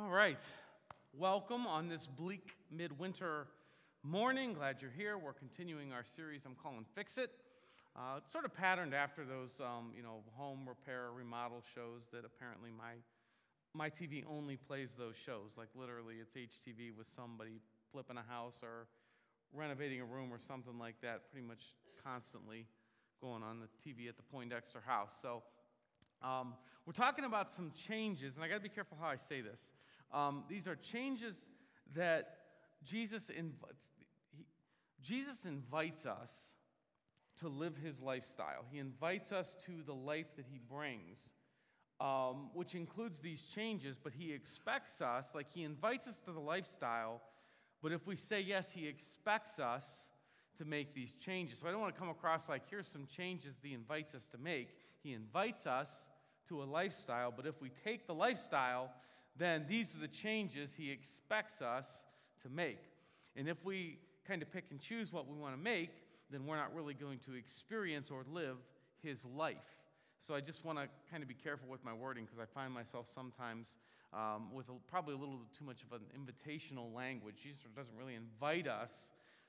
All right. Welcome on this bleak midwinter morning. Glad you're here. We're continuing our series I'm calling Fix It. Uh, it's sort of patterned after those, um, you know, home repair remodel shows that apparently my my TV only plays those shows. Like literally, it's HGTV with somebody flipping a house or renovating a room or something like that. Pretty much constantly going on the TV at the Poindexter house. So um, we're talking about some changes, and I got to be careful how I say this. Um, these are changes that Jesus invites. He, Jesus invites us to live his lifestyle. He invites us to the life that he brings, um, which includes these changes, but he expects us, like he invites us to the lifestyle, but if we say yes, he expects us to make these changes. So I don't want to come across like, here's some changes he invites us to make. He invites us to a lifestyle, but if we take the lifestyle, then these are the changes he expects us to make. And if we kind of pick and choose what we want to make, then we're not really going to experience or live his life. So I just want to kind of be careful with my wording because I find myself sometimes um, with a, probably a little too much of an invitational language. Jesus doesn't really invite us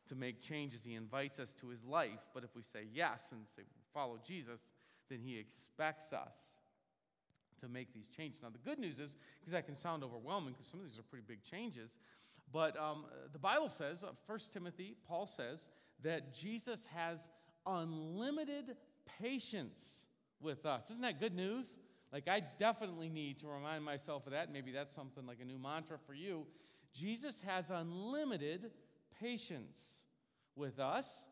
to make changes, he invites us to his life. But if we say yes and say follow Jesus, then he expects us to make these changes. Now, the good news is, because that can sound overwhelming, because some of these are pretty big changes, but um, the Bible says, uh, 1 Timothy, Paul says, that Jesus has unlimited patience with us. Isn't that good news? Like, I definitely need to remind myself of that. Maybe that's something like a new mantra for you. Jesus has unlimited patience with us.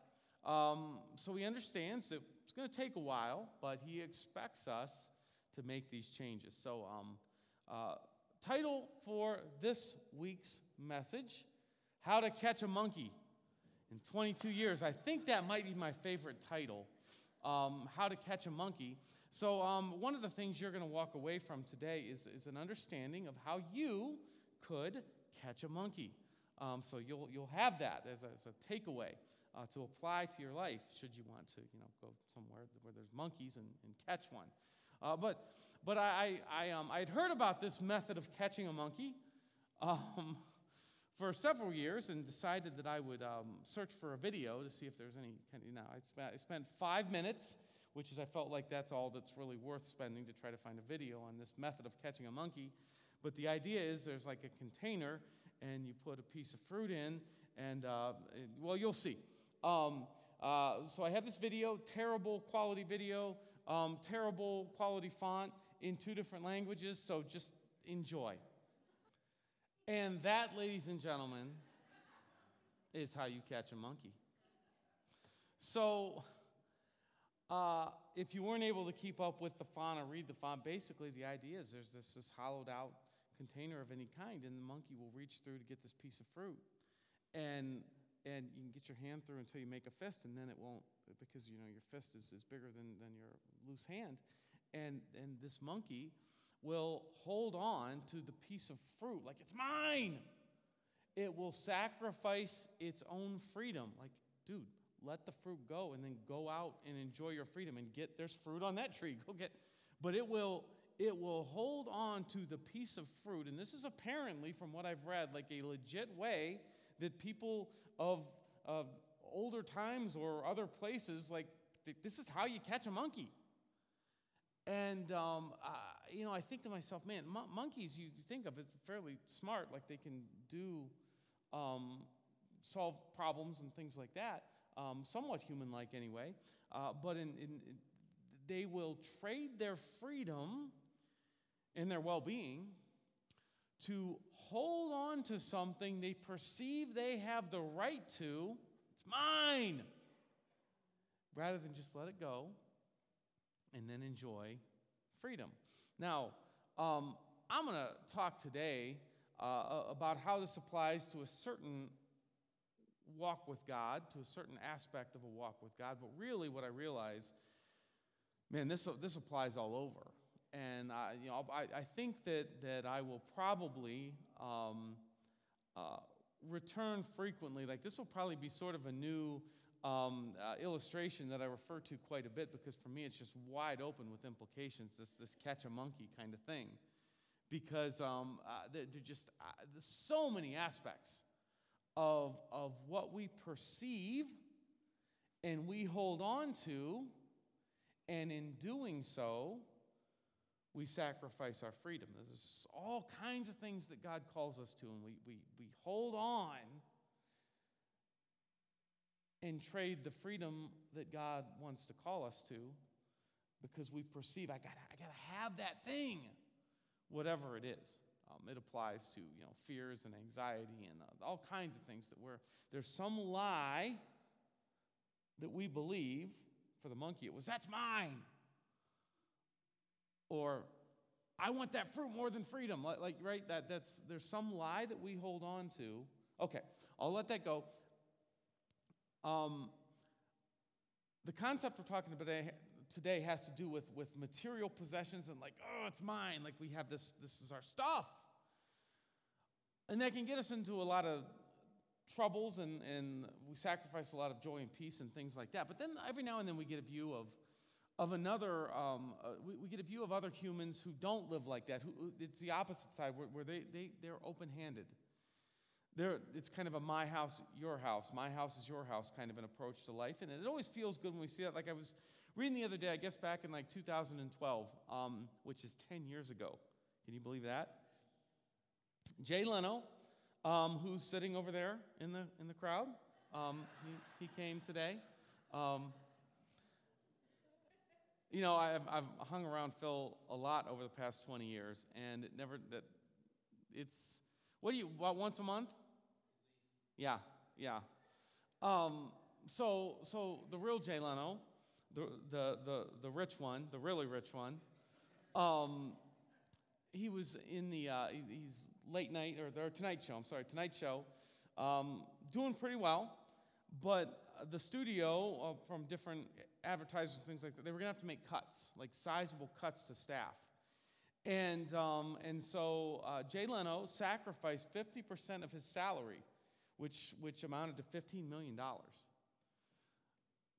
Um, so he understands that it's going to take a while, but he expects us to make these changes. So, um, uh, title for this week's message How to Catch a Monkey in 22 Years. I think that might be my favorite title um, How to Catch a Monkey. So, um, one of the things you're going to walk away from today is, is an understanding of how you could catch a monkey. Um, so, you'll, you'll have that as a, as a takeaway. Uh, to apply to your life, should you want to, you know, go somewhere where there's monkeys and, and catch one. Uh, but but I, I, um, I had heard about this method of catching a monkey um, for several years and decided that I would um, search for a video to see if there's any kind of, you know, I spent, I spent five minutes, which is I felt like that's all that's really worth spending to try to find a video on this method of catching a monkey. But the idea is there's like a container and you put a piece of fruit in, and uh, well, you'll see. Um, uh, so I have this video, terrible quality video um, terrible quality font in two different languages, so just enjoy. And that, ladies and gentlemen, is how you catch a monkey. So, uh, if you weren't able to keep up with the font or read the font, basically the idea is there's this, this hollowed out container of any kind, and the monkey will reach through to get this piece of fruit. And and you can get your hand through until you make a fist, and then it won't because you know your fist is, is bigger than, than your loose hand. And and this monkey will hold on to the piece of fruit like it's mine. It will sacrifice its own freedom. Like, dude, let the fruit go and then go out and enjoy your freedom and get there's fruit on that tree. Go get but it will it will hold on to the piece of fruit and this is apparently from what I've read like a legit way that people of, of older times or other places, like, this is how you catch a monkey. And, um, you know, I think to myself, man, mon- monkeys you think of as fairly smart, like they can do, um, solve problems and things like that, um, somewhat human like anyway. Uh, but in, in, in, they will trade their freedom and their well being to hold on to something they perceive they have the right to, it's mine, rather than just let it go and then enjoy freedom. Now, um, I'm going to talk today uh, about how this applies to a certain walk with God, to a certain aspect of a walk with God, but really what I realize, man, this, this applies all over and I, you know, I, I think that, that I will probably um, uh, return frequently. Like this will probably be sort of a new um, uh, illustration that I refer to quite a bit because for me it's just wide open with implications. This this catch a monkey kind of thing, because um, uh, they're, they're just uh, there's so many aspects of, of what we perceive and we hold on to, and in doing so, we sacrifice our freedom. There's all kinds of things that God calls us to, and we, we, we hold on and trade the freedom that God wants to call us to because we perceive, I gotta, I gotta have that thing, whatever it is. Um, it applies to you know fears and anxiety and uh, all kinds of things that we're there's some lie that we believe for the monkey it was that's mine or I want that fruit more than freedom. Like, right? That that's there's some lie that we hold on to. Okay, I'll let that go. Um, the concept we're talking about today, today has to do with, with material possessions and like, oh, it's mine. Like we have this, this is our stuff. And that can get us into a lot of troubles and, and we sacrifice a lot of joy and peace and things like that. But then every now and then we get a view of of another, um, uh, we, we, get a view of other humans who don't live like that. Who, it's the opposite side, where, where they, they, they're open handed. It's kind of a my house, your house, my house is your house kind of an approach to life. And it always feels good when we see that. Like I was reading the other day, I guess back in like 2012, um, which is 10 years ago. Can you believe that? Jay Leno, um, who's sitting over there in the, in the crowd, um, he, he, came today. Um, you know, I've, I've hung around Phil a lot over the past 20 years, and it never, that it's, what do you, what, once a month? Yeah, yeah. Um, so, so the real Jay Leno, the, the, the, the rich one, the really rich one, um, he was in the, uh, he's late night, or the Tonight Show, I'm sorry, Tonight Show, um, doing pretty well, but the studio uh, from different advertisers and things like that, they were going to have to make cuts, like sizable cuts to staff. And, um, and so uh, Jay Leno sacrificed 50% of his salary, which, which amounted to $15 million,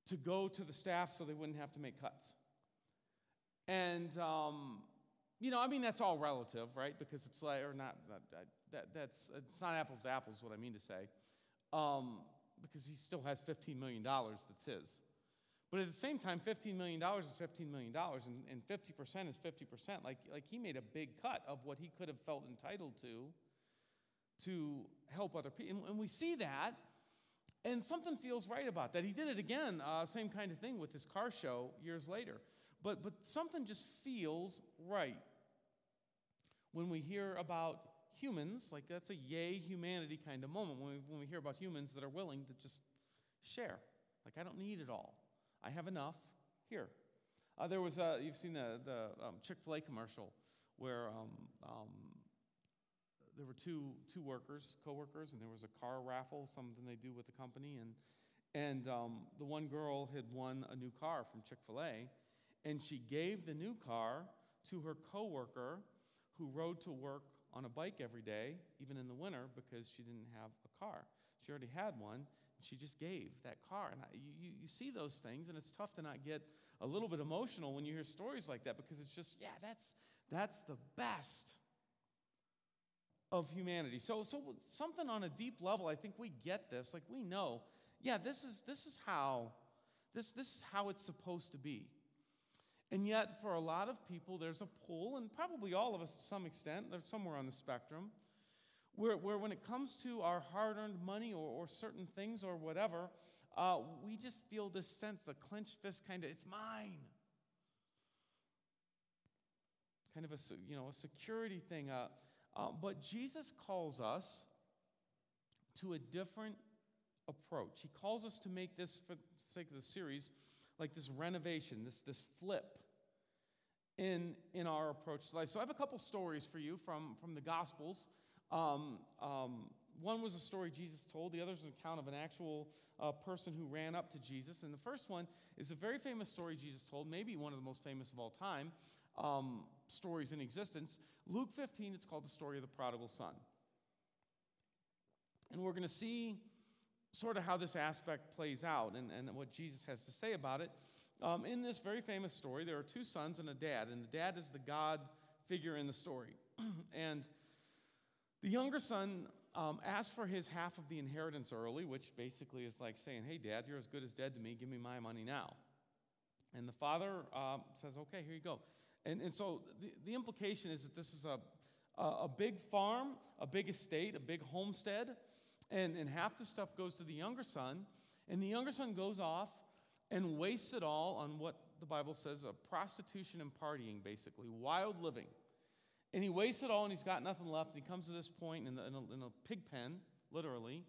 to go to the staff so they wouldn't have to make cuts. And, um, you know, I mean, that's all relative, right? Because it's like, or not, that, that, that's, it's not apples to apples, what I mean to say. Um, because he still has $15 million that's his. But at the same time, $15 million is $15 million, and, and 50% is 50%. Like, like he made a big cut of what he could have felt entitled to to help other people. And, and we see that, and something feels right about that. He did it again, uh, same kind of thing with his car show years later. But, but something just feels right when we hear about humans, like that's a yay humanity kind of moment when we, when we hear about humans that are willing to just share. Like, I don't need it all. I have enough here. Uh, there was a, you've seen the, the um, Chick fil A commercial where um, um, there were two, two workers, co-workers, and there was a car raffle, something they do with the company. And, and um, the one girl had won a new car from Chick fil A, and she gave the new car to her coworker who rode to work on a bike every day, even in the winter, because she didn't have a car. She already had one, she just gave that car. And I, you, you see those things, and it's tough to not get a little bit emotional when you hear stories like that because it's just, yeah, that's, that's the best of humanity. So, so something on a deep level, I think we get this. Like we know, yeah, this is, this is how this, this is how it's supposed to be. And yet, for a lot of people, there's a pull, and probably all of us to some extent, they're somewhere on the spectrum, where, where when it comes to our hard earned money or, or certain things or whatever, uh, we just feel this sense, a clenched fist kind of, it's mine. Kind of a, you know, a security thing. Uh, uh, but Jesus calls us to a different approach. He calls us to make this, for the sake of the series, like this renovation, this, this flip in, in our approach to life. So I have a couple stories for you from, from the Gospels. Um, um, one was a story Jesus told, the other is an account of an actual uh, person who ran up to Jesus. And the first one is a very famous story Jesus told, maybe one of the most famous of all time um, stories in existence. Luke 15, it's called the story of the prodigal son. And we're going to see sort of how this aspect plays out and, and what Jesus has to say about it. Um, in this very famous story, there are two sons and a dad, and the dad is the God figure in the story. and the younger son um, asked for his half of the inheritance early, which basically is like saying, Hey, dad, you're as good as dead to me. Give me my money now. And the father uh, says, Okay, here you go. And, and so the, the implication is that this is a, a, a big farm, a big estate, a big homestead, and, and half the stuff goes to the younger son. And the younger son goes off and wastes it all on what the Bible says a prostitution and partying, basically, wild living. And he wastes it all and he's got nothing left. And he comes to this point in, the, in, a, in a pig pen, literally,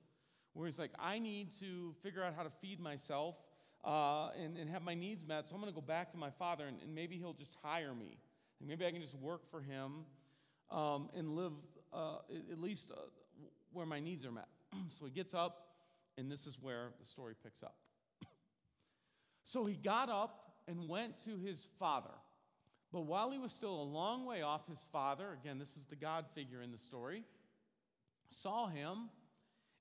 where he's like, I need to figure out how to feed myself uh, and, and have my needs met. So I'm going to go back to my father and, and, maybe he'll just hire me. And maybe I can just work for him um, and live uh, at least uh, where my needs are met. so he gets up, and this is where the story picks up. so he got up and went to his father. But while he was still a long way off, his father, again, this is the God figure in the story, saw him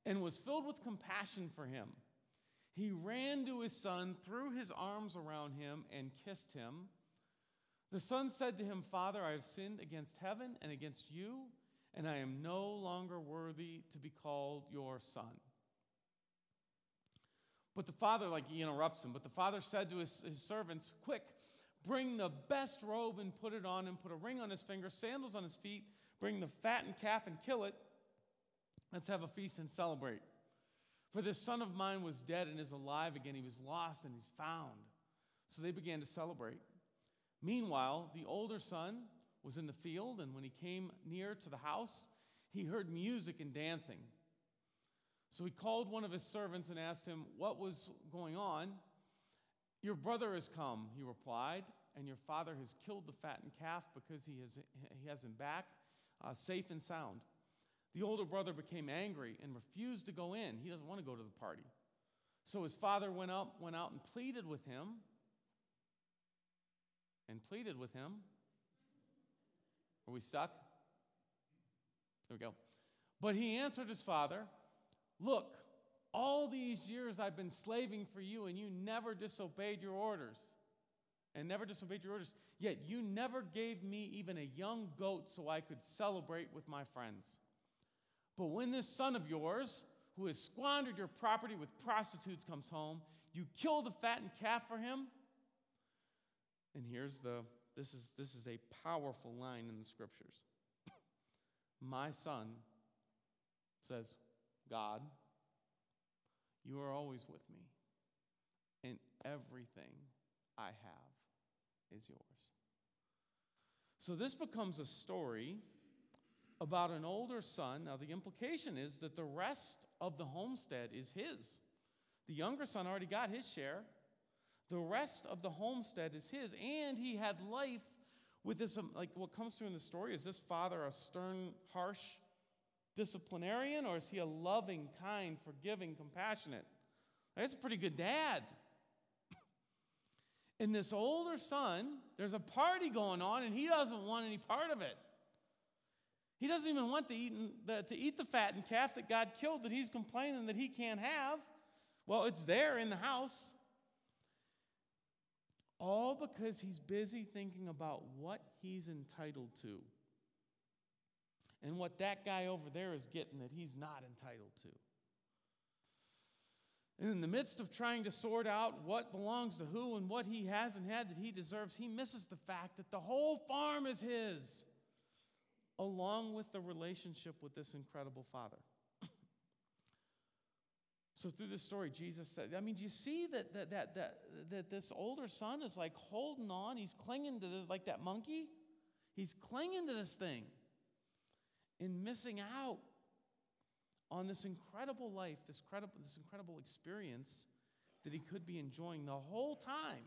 and was filled with compassion for him. He ran to his son, threw his arms around him, and kissed him. The son said to him, Father, I have sinned against heaven and against you, and I am no longer worthy to be called your son. But the father, like he interrupts him, but the father said to his, his servants, Quick, bring the best robe and put it on him, put a ring on his finger, sandals on his feet, bring the fattened calf and kill it. Let's have a feast and celebrate. For this son of mine was dead and is alive again. He was lost and he's found. So they began to celebrate. Meanwhile, the older son was in the field, and when he came near to the house, he heard music and dancing. So he called one of his servants and asked him what was going on. Your brother has come, he replied, and your father has killed the fattened calf because he has, he has him back uh, safe and sound. The older brother became angry and refused to go in. He doesn't want to go to the party. So his father went up, went out and pleaded with him. And pleaded with him. Are we stuck? There we go. But he answered his father, Look, all these years I've been slaving for you, and you never disobeyed your orders. And never disobeyed your orders. Yet you never gave me even a young goat so I could celebrate with my friends. But when this son of yours, who has squandered your property with prostitutes, comes home, you kill the fattened calf for him. And here's the this is this is a powerful line in the scriptures. My son says, God, you are always with me, and everything I have is yours. So this becomes a story about an older son. Now, the implication is that the rest of the homestead is his. The younger son already got his share. The rest of the homestead is his. And he had life with this, um, like what comes through in the story. Is this father a stern, harsh disciplinarian, or is he a loving, kind, forgiving, compassionate? That's a pretty good dad. In this older son, there's a party going on, and he doesn't want any part of it. He doesn't even want to eat the, to eat the fattened calf that God killed that he's complaining that he can't have. Well, it's there in the house. Because he's busy thinking about what he's entitled to and what that guy over there is getting that he's not entitled to. And in the midst of trying to sort out what belongs to who and what he hasn't had that he deserves, he misses the fact that the whole farm is his along with the relationship with this incredible Father. So through this story, Jesus said, I mean, do you see that, that, that, that, that this older son is like holding on? He's clinging to this like that monkey. He's clinging to this thing and missing out on this incredible life, this, credible, this incredible experience that he could be enjoying the whole time.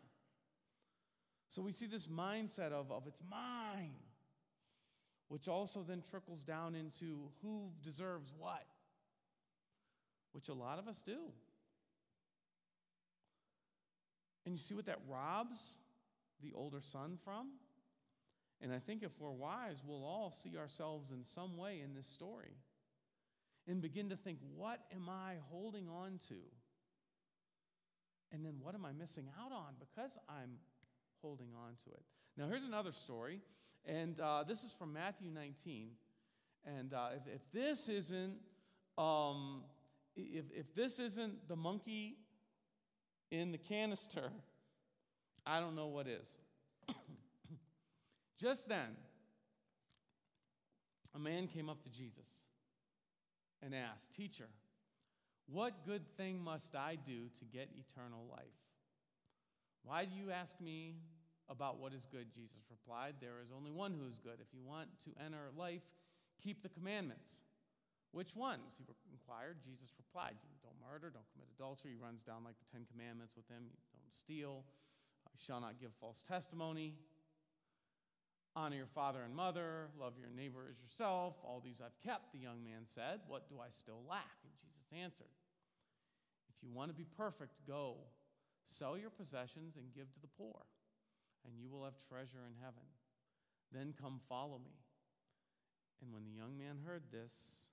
So we see this mindset of, of it's mine which also then trickles down into who deserves what, which a lot of us do. And you see what that robs the older son from? And I think if we're wise, we'll all see ourselves in some way in this story and begin to think, what am I holding on to? And then what am I missing out on because I'm holding on to it. Now, here's another story, and uh, this is from Matthew 19. And uh, if, if this isn't um, if, if this isn't the monkey in the canister, I don't know what is. Just then, a man came up to Jesus and asked, Teacher, what good thing must I do to get eternal life? Why do you ask me about what is good? Jesus replied, There is only one who is good. If you want to enter life, keep the commandments. Which ones? He inquired. Jesus replied, You don't murder, don't commit adultery. He runs down like the Ten Commandments with them. You don't steal. You shall not give false testimony. Honor your father and mother. Love your neighbor as yourself. All these I've kept, the young man said. What do I still lack? And Jesus answered, If you want to be perfect, go, sell your possessions and give to the poor, and you will have treasure in heaven. Then come follow me. And when the young man heard this,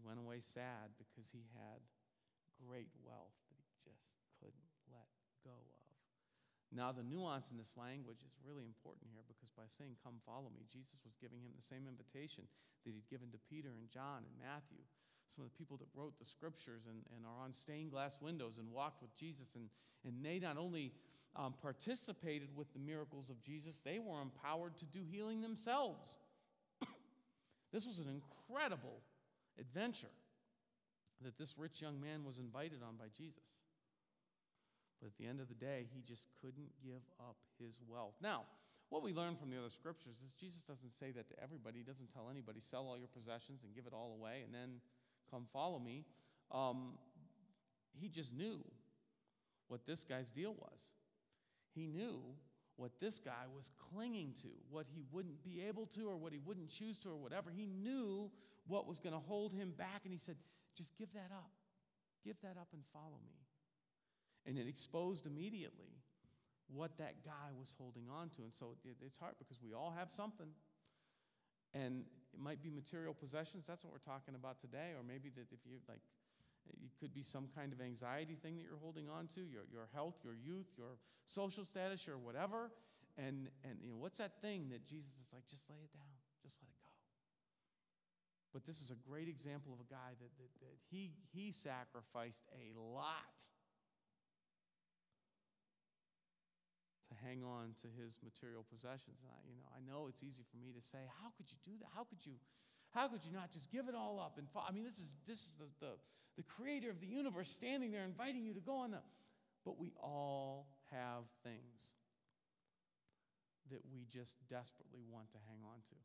he went away sad because he had great wealth that he just couldn't let go of. Now, the nuance in this language is really important here because by saying, Come follow me, Jesus was giving him the same invitation that he'd given to Peter and John and Matthew, some of the people that wrote the scriptures and, and are on stained glass windows and walked with Jesus. And, and they not only um, participated with the miracles of Jesus, they were empowered to do healing themselves. this was an incredible adventure that this rich young man was invited on by Jesus. But at the end of the day, he just couldn't give up his wealth. Now, what we learn from the other scriptures is Jesus doesn't say that to everybody. He doesn't tell anybody, sell all your possessions and give it all away and then come follow me. Um, he just knew what this guy's deal was. He knew what this guy was clinging to, what he wouldn't be able to, or what he wouldn't choose to, or whatever. He knew what was going to hold him back. And he said, just give that up. Give that up and follow me. And it exposed immediately what that guy was holding on to. And so it, it's hard because we all have something. And it might be material possessions. That's what we're talking about today. Or maybe that if you like, it could be some kind of anxiety thing that you're holding on to, your, your health, your youth, your social status, your whatever. And, and you know, what's that thing that Jesus is like, just lay it down, just let it. But this is a great example of a guy that, that, that he, he sacrificed a lot to hang on to his material possessions. And I, you know, I know it's easy for me to say, how could you do that? How could you, how could you not just give it all up? And fall? I mean, this is, this is the, the, the creator of the universe standing there inviting you to go on the. But we all have things that we just desperately want to hang on to.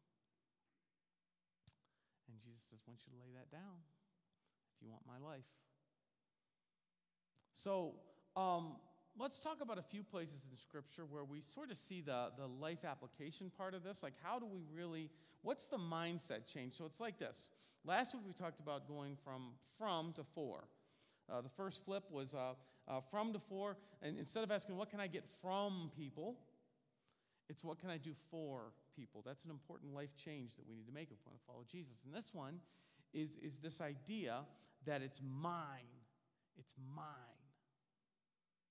And Jesus says, I want you to lay that down if you want my life. So um, let's talk about a few places in Scripture where we sort of see the, the life application part of this. Like, how do we really, what's the mindset change? So it's like this. Last week we talked about going from from to for. Uh, the first flip was uh, uh, from to for, and instead of asking, what can I get from people? It's what can I do for people? That's an important life change that we need to make if we want to follow Jesus. And this one is, is this idea that it's mine. It's mine.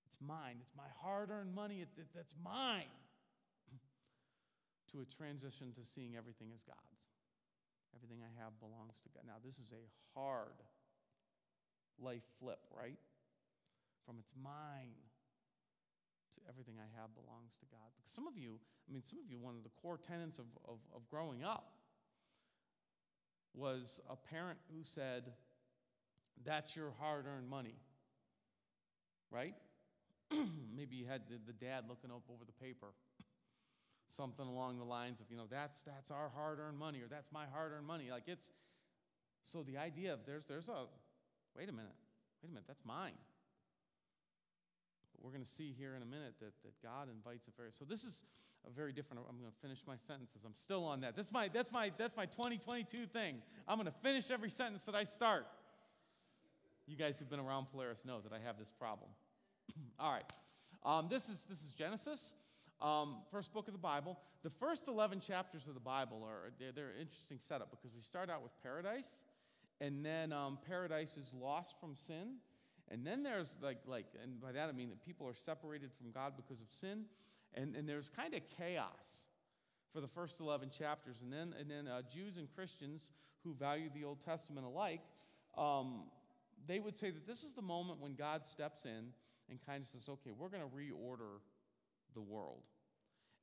It's mine. It's my hard earned money. It, it, that's mine. to a transition to seeing everything as God's. Everything I have belongs to God. Now, this is a hard life flip, right? From it's mine everything I have belongs to God. Because some of you, I mean, some of you, one of the core tenets of, of, of growing up was a parent who said, That's your hard earned money. Right? Maybe you had the, the dad looking up over the paper. Something along the lines of, you know, that's that's our hard earned money, or that's my hard earned money. Like it's so the idea of there's there's a wait a minute, wait a minute, that's mine we're going to see here in a minute that, that God invites a very. So this is a very different. I'm going to finish my sentences. I'm still on that. That's my that's my that's my 2022 thing. I'm going to finish every sentence that I start. You guys who've been around Polaris know that I have this problem. All right, um, this is this is Genesis. Um, first book of the Bible. The first 11 chapters of the Bible are they're, they're an interesting setup because we start out with paradise, and then um, paradise is lost from sin, and then there's like, like, and by that I mean that people are separated from God because of sin. And, and there's kind of chaos for the first 11 chapters. And then, and then uh, Jews and Christians who value the Old Testament alike, um, they would say that this is the moment when God steps in and kind of says, okay, we're going to reorder the world.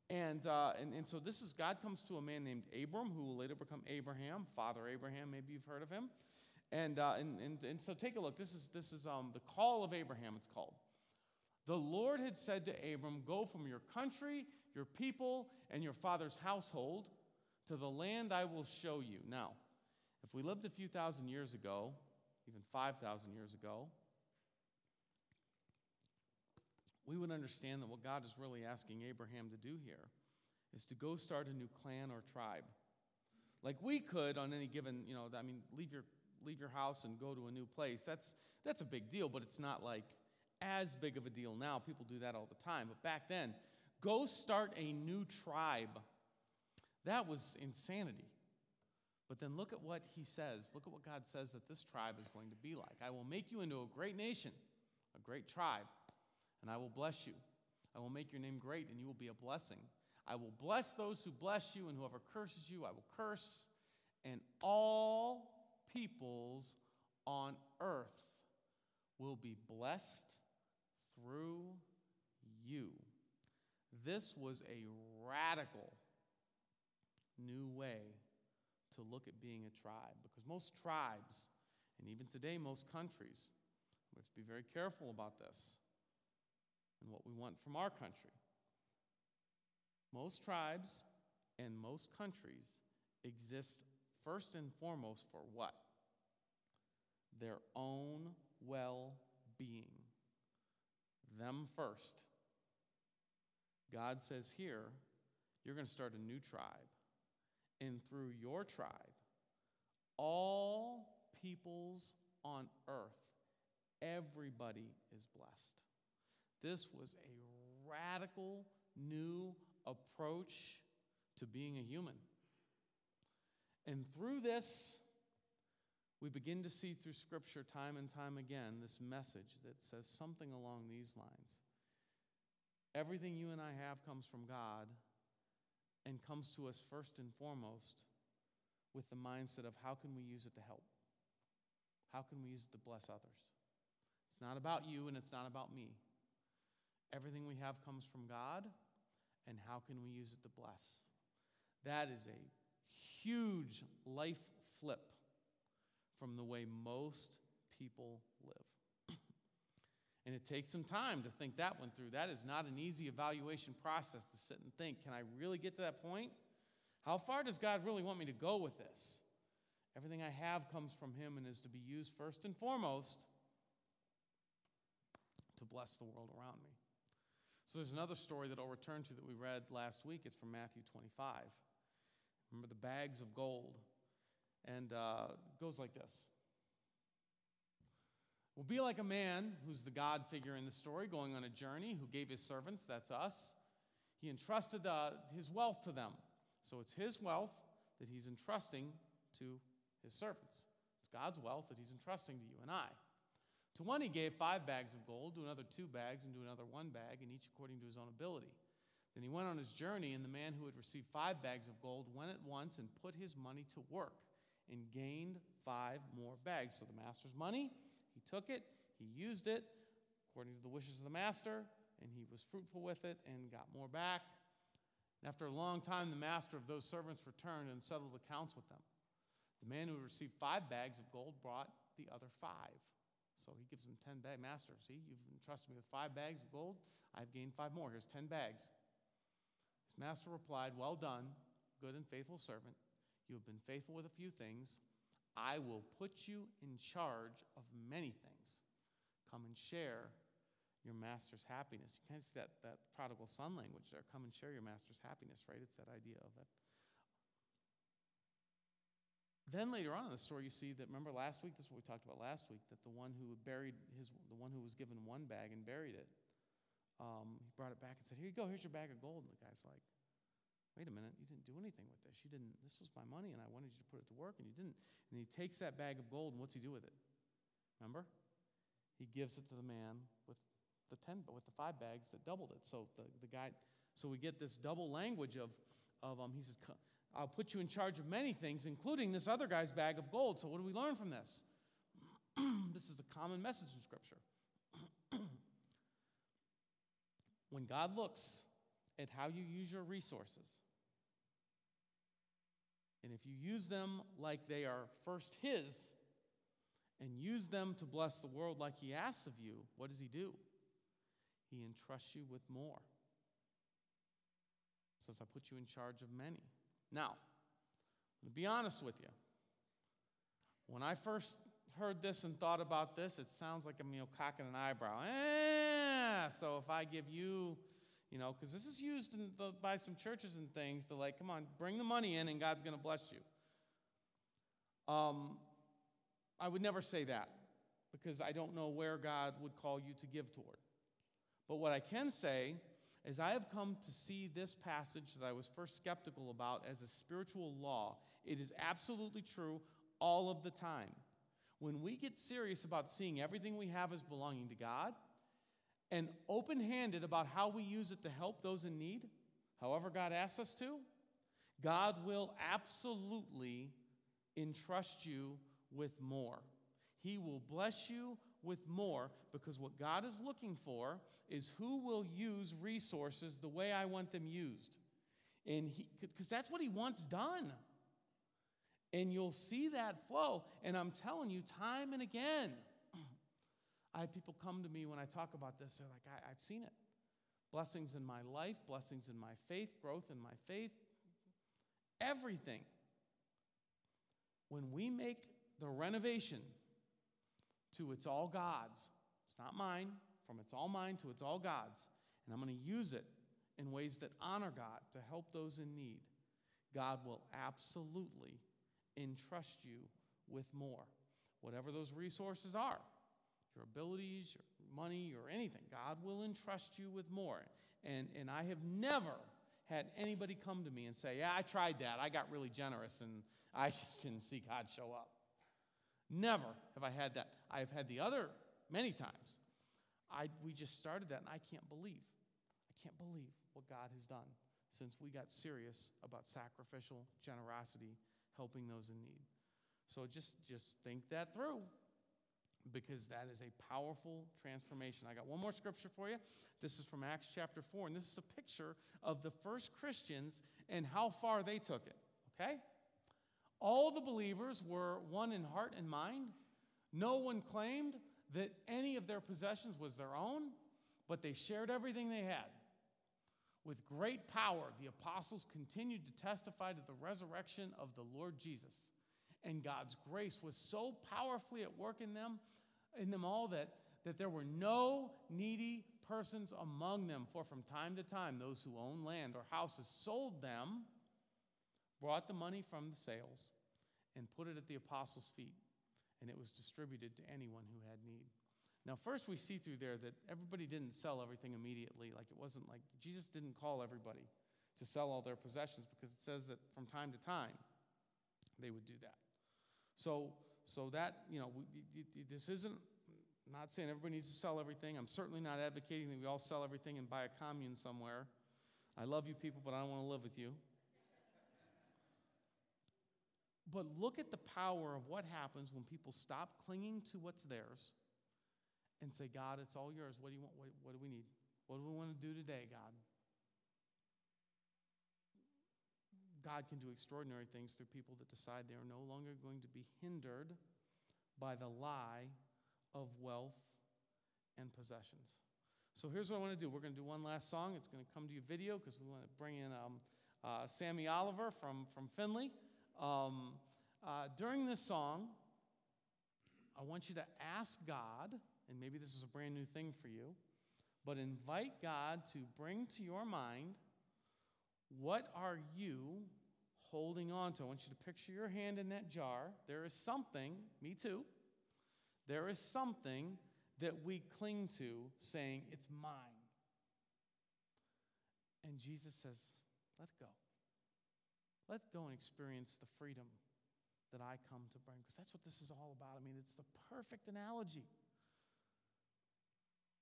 And, uh, and, and so this is God comes to a man named Abram, who will later become Abraham, Father Abraham, maybe you've heard of him. And, uh, and, and, and so take a look. This is, this is um, the call of Abraham, it's called. The Lord had said to Abram, Go from your country, your people, and your father's household to the land I will show you. Now, if we lived a few thousand years ago, even 5,000 years ago, we would understand that what God is really asking Abraham to do here is to go start a new clan or tribe. Like we could on any given, you know, I mean, leave your leave your house and go to a new place. That's that's a big deal, but it's not like as big of a deal now. People do that all the time. But back then, go start a new tribe. That was insanity. But then look at what he says. Look at what God says that this tribe is going to be like. I will make you into a great nation, a great tribe, and I will bless you. I will make your name great, and you will be a blessing. I will bless those who bless you, and whoever curses you, I will curse. And all peoples on earth will be blessed through you. This was a radical new way to look at being a tribe because most tribes, and even today, most countries, we have to be very careful about this and what we want from our country. Most tribes and most countries exist first and foremost for what? Their own well being. Them first. God says here, you're going to start a new tribe. And through your tribe, all peoples on earth, everybody is blessed. This was a radical new approach to being a human. And through this, we begin to see through Scripture time and time again this message that says something along these lines. Everything you and I have comes from God and comes to us first and foremost with the mindset of how can we use it to help? How can we use it to bless others? It's not about you and it's not about me. Everything we have comes from God, and how can we use it to bless? That is a huge life flip from the way most people live. and it takes some time to think that one through. That is not an easy evaluation process to sit and think can I really get to that point? How far does God really want me to go with this? Everything I have comes from Him and is to be used first and foremost to bless the world around me. So there's another story that I'll return to that we read last week. It's from Matthew 25. Remember the bags of gold. And uh, goes like this We'll be like a man who's the God figure in the story going on a journey who gave his servants, that's us, he entrusted uh, his wealth to them. So it's his wealth that he's entrusting to his servants. It's God's wealth that he's entrusting to you and I. To one he gave five bags of gold, to another two bags, and to another one bag, and each according to his own ability. Then he went on his journey, and the man who had received five bags of gold went at once and put his money to work and gained five more bags. So the master's money, he took it, he used it according to the wishes of the master, and he was fruitful with it and got more back. And after a long time, the master of those servants returned and settled accounts with them. The man who received five bags of gold brought the other five. So he gives him 10 bags. Master, see, you've entrusted me with five bags of gold. I've gained five more. Here's 10 bags. His master replied, Well done, good and faithful servant. You have been faithful with a few things. I will put you in charge of many things. Come and share your master's happiness. You kind of see that, that prodigal son language there. Come and share your master's happiness, right? It's that idea of it. Then later on in the story, you see that remember last week. This is what we talked about last week. That the one who buried his, the one who was given one bag and buried it, um, he brought it back and said, "Here you go. Here's your bag of gold." And the guy's like, "Wait a minute. You didn't do anything with this. You didn't. This was my money, and I wanted you to put it to work, and you didn't." And he takes that bag of gold, and what's he do with it? Remember? He gives it to the man with the ten, with the five bags that doubled it. So the, the guy, So we get this double language of, of um, he says, I'll put you in charge of many things, including this other guy's bag of gold. So, what do we learn from this? this is a common message in Scripture. when God looks at how you use your resources, and if you use them like they are first His, and use them to bless the world like He asks of you, what does He do? He entrusts you with more. Says, I put you in charge of many. Now, to be honest with you, when I first heard this and thought about this, it sounds like I'm you know cocking an eyebrow. Eh, so if I give you, you know, because this is used the, by some churches and things to like, come on, bring the money in and God's going to bless you. Um, I would never say that because I don't know where God would call you to give toward. But what I can say is I have come to see this passage that I was first skeptical about as a spiritual law. It is absolutely true all of the time. When we get serious about seeing everything we have as belonging to God and open handed about how we use it to help those in need, however God asks us to, God will absolutely entrust you with more. He will bless you with more because what God is looking for is who will use resources the way I want them used. And because that's what He wants done. And you'll see that flow. And I'm telling you, time and again, I have people come to me when I talk about this. They're like, I, have seen it. Blessings in my life, blessings in my faith, growth in my faith, everything. When we make the renovation to it's all God's, it's not mine, from it's all mine to it's all God's, and I'm going to use it in ways that honor God to help those in need, God will absolutely entrust you with more. Whatever those resources are, your abilities, your money, your anything, God will entrust you with more. And, and I have never had anybody come to me and say, Yeah, I tried that. I got really generous and I just didn't see God show up. Never have I had that. I've had the other many times. I, we just started that, and I can't believe, I can't believe what God has done since we got serious about sacrificial generosity helping those in need. So just, just think that through because that is a powerful transformation. I got one more scripture for you. This is from Acts chapter 4, and this is a picture of the first Christians and how far they took it, okay? All the believers were one in heart and mind. No one claimed that any of their possessions was their own, but they shared everything they had. With great power, the apostles continued to testify to the resurrection of the Lord Jesus. And God's grace was so powerfully at work in them, in them all, that, that there were no needy persons among them. For from time to time, those who owned land or houses sold them, brought the money from the sales, and put it at the apostles' feet, and it was distributed to anyone who had need. Now, first, we see through there that everybody didn't sell everything immediately. Like it wasn't like Jesus didn't call everybody to sell all their possessions because it says that from time to time they would do that. So, so that, you know, we, this isn't, I'm not saying everybody needs to sell everything. I'm certainly not advocating that we all sell everything and buy a commune somewhere. I love you people, but I don't want to live with you. But look at the power of what happens when people stop clinging to what's theirs and say, God, it's all yours. What do you want? What, what do we need? What do we want to do today, God? God can do extraordinary things through people that decide they are no longer going to be hindered by the lie of wealth and possessions. So here's what I want to do. We're going to do one last song. It's going to come to you video because we want to bring in um, uh, Sammy Oliver from, from Finley. Um, uh, during this song, I want you to ask God and maybe this is a brand new thing for you, but invite God to bring to your mind what are you holding on to? I want you to picture your hand in that jar. There is something, me too, there is something that we cling to saying, It's mine. And Jesus says, Let go. Let go and experience the freedom that I come to bring. Because that's what this is all about. I mean, it's the perfect analogy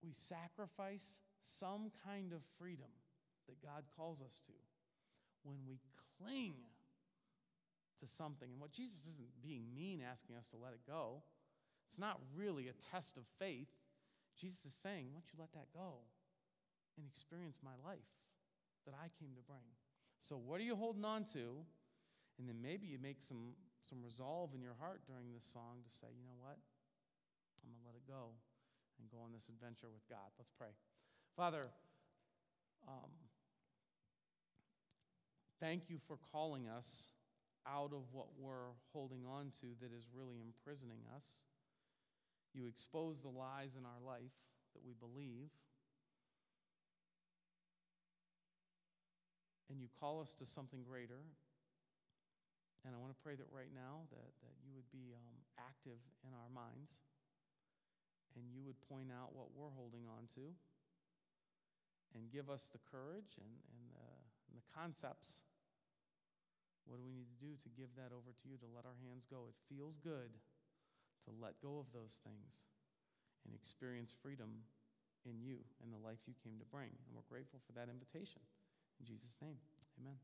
we sacrifice some kind of freedom that God calls us to, when we cling to something, and what Jesus isn't being mean asking us to let it go, it's not really a test of faith. Jesus is saying, Why don't you let that go and experience my life that I came to bring? So, what are you holding on to? And then maybe you make some, some resolve in your heart during this song to say, you know what? I'm going to let it go and go on this adventure with God. Let's pray. Father, um, thank you for calling us out of what we're holding on to that is really imprisoning us. You expose the lies in our life that we believe. And you call us to something greater. And I want to pray that right now that, that you would be um, active in our minds and you would point out what we're holding on to and give us the courage and, and, the, and the concepts. What do we need to do to give that over to you, to let our hands go? It feels good to let go of those things and experience freedom in you and the life you came to bring. And we're grateful for that invitation. In Jesus' name, amen.